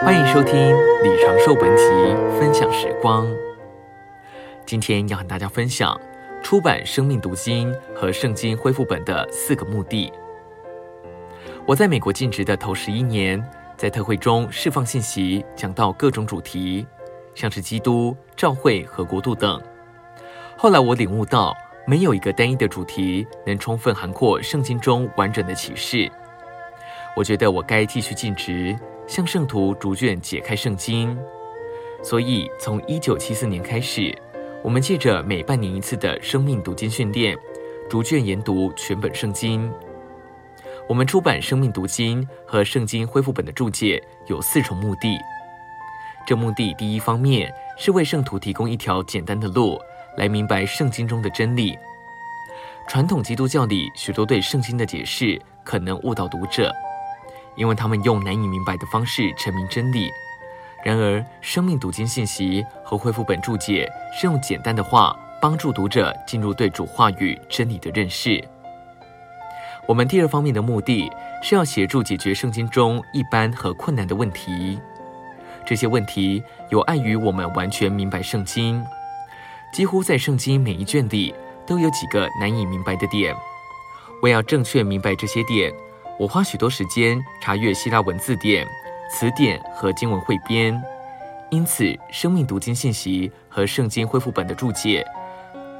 欢迎收听李长寿本集分享时光。今天要和大家分享出版《生命读经》和《圣经恢复本》的四个目的。我在美国尽职的头十一年，在特会中释放信息，讲到各种主题，像是基督、教会和国度等。后来我领悟到，没有一个单一的主题能充分涵括圣经中完整的启示。我觉得我该继续尽职，向圣徒逐卷解开圣经。所以从一九七四年开始，我们借着每半年一次的生命读经训练，逐卷研读全本圣经。我们出版《生命读经》和《圣经恢复本》的注解有四重目的。这目的第一方面是为圣徒提供一条简单的路。来明白圣经中的真理。传统基督教里许多对圣经的解释可能误导读者，因为他们用难以明白的方式阐明真理。然而，生命读经信息和恢复本注解是用简单的话帮助读者进入对主话语真理的认识。我们第二方面的目的是要协助解决圣经中一般和困难的问题。这些问题有碍于我们完全明白圣经。几乎在圣经每一卷里都有几个难以明白的点。为要正确明白这些点，我花许多时间查阅希腊文字典、词典和经文汇编。因此，生命读经信息和圣经恢复本的注解，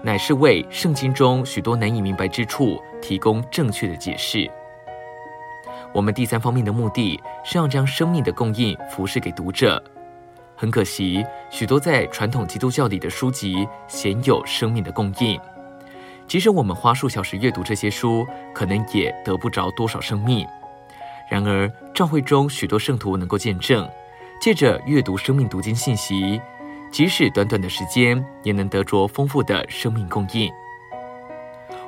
乃是为圣经中许多难以明白之处提供正确的解释。我们第三方面的目的是要将生命的供应服侍给读者。很可惜，许多在传统基督教里的书籍鲜有生命的供应。即使我们花数小时阅读这些书，可能也得不着多少生命。然而，教会中许多圣徒能够见证，借着阅读生命读经信息，即使短短的时间，也能得着丰富的生命供应。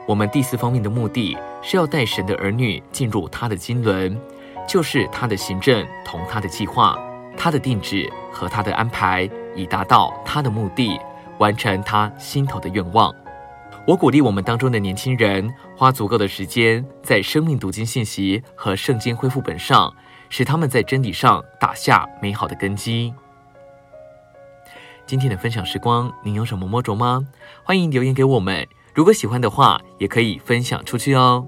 我们第四方面的目的是要带神的儿女进入他的经纶，就是他的行政同他的计划。他的定制和他的安排，以达到他的目的，完成他心头的愿望。我鼓励我们当中的年轻人花足够的时间在生命读经信息和圣经恢复本上，使他们在真理上打下美好的根基。今天的分享时光，您有什么摸着吗？欢迎留言给我们。如果喜欢的话，也可以分享出去哦。